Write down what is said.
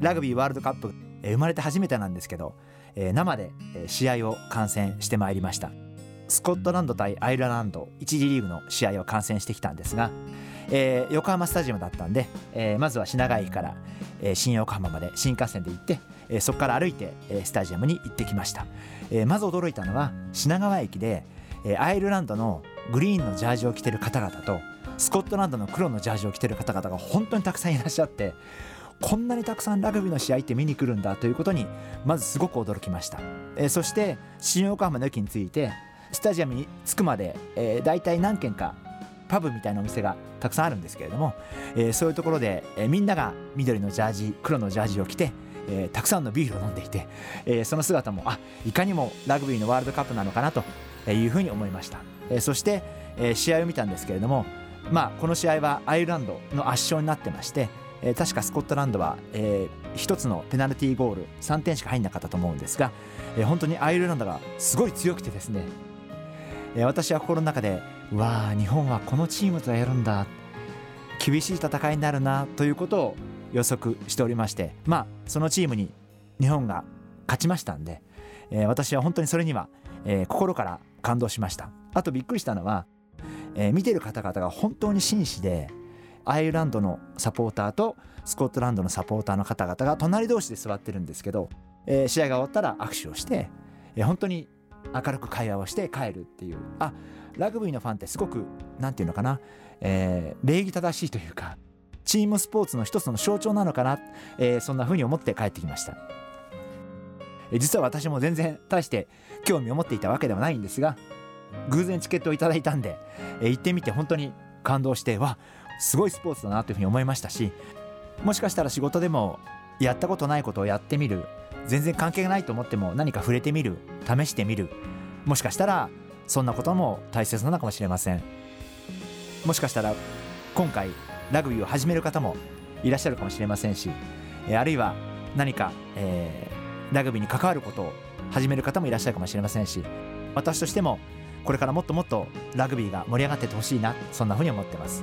ラグビーワールドカップ生まれて初めてなんですけど生で試合を観戦してまいりました。スコットランド対アイルランド1次リーグの試合を観戦してきたんですが、えー、横浜スタジアムだったんで、えー、まずは品川駅から、えー、新横浜まで新幹線で行って、えー、そこから歩いて、えー、スタジアムに行ってきました、えー、まず驚いたのは品川駅で、えー、アイルランドのグリーンのジャージを着てる方々とスコットランドの黒のジャージを着てる方々が本当にたくさんいらっしゃってこんなにたくさんラグビーの試合って見に来るんだということにまずすごく驚きました、えー、そして新横浜の駅についてスタジアムに着くまで、えー、大体何軒かパブみたいなお店がたくさんあるんですけれども、えー、そういうところで、えー、みんなが緑のジャージ黒のジャージを着て、えー、たくさんのビールを飲んでいて、え、その姿もあいかにもラグビーのワールドカップなのかなというふうに思いました、え、そして、え、試合を見たんですけれどもまあこの試合はアイルランドの圧勝になってましてえー、確かスコットランドは、えー、1つのペナルティーゴール3点しか入んなかったと思うんですが、えー、本当にアイルランドがすごい強くてですね、えー、私は心の中でわあ日本はこのチームとやるんだ厳しい戦いになるなということを予測しておりましてまあそのチームに日本が勝ちましたんで、えー、私は本当にそれには、えー、心から感動しました。あとびっくりしたのは、えー、見てる方々が本当に紳士でアイルランドのサポーターとスコットランドのサポーターの方々が隣同士で座ってるんですけど、えー、試合が終わったら握手をして、えー、本当に明るく会話をして帰るっていう。あラグビーのファンってすごく何て言うのかな、えー、礼儀正しいというかチームスポーツの一つの象徴なのかな、えー、そんな風に思って帰ってきました、えー、実は私も全然大して興味を持っていたわけではないんですが偶然チケットをいただいたんで、えー、行ってみて本当に感動してわすごいスポーツだなというふうに思いましたしもしかしたら仕事でもやったことないことをやってみる全然関係がないと思っても何か触れてみる試してみるもしかしたらそんなことも大切なのかもしれませんもしかしたら今回ラグビーを始める方もいらっしゃるかもしれませんしあるいは何か、えー、ラグビーに関わることを始める方もいらっしゃるかもしれませんし私としてもこれからもっともっとラグビーが盛り上がっててほしいなそんなふうに思ってます。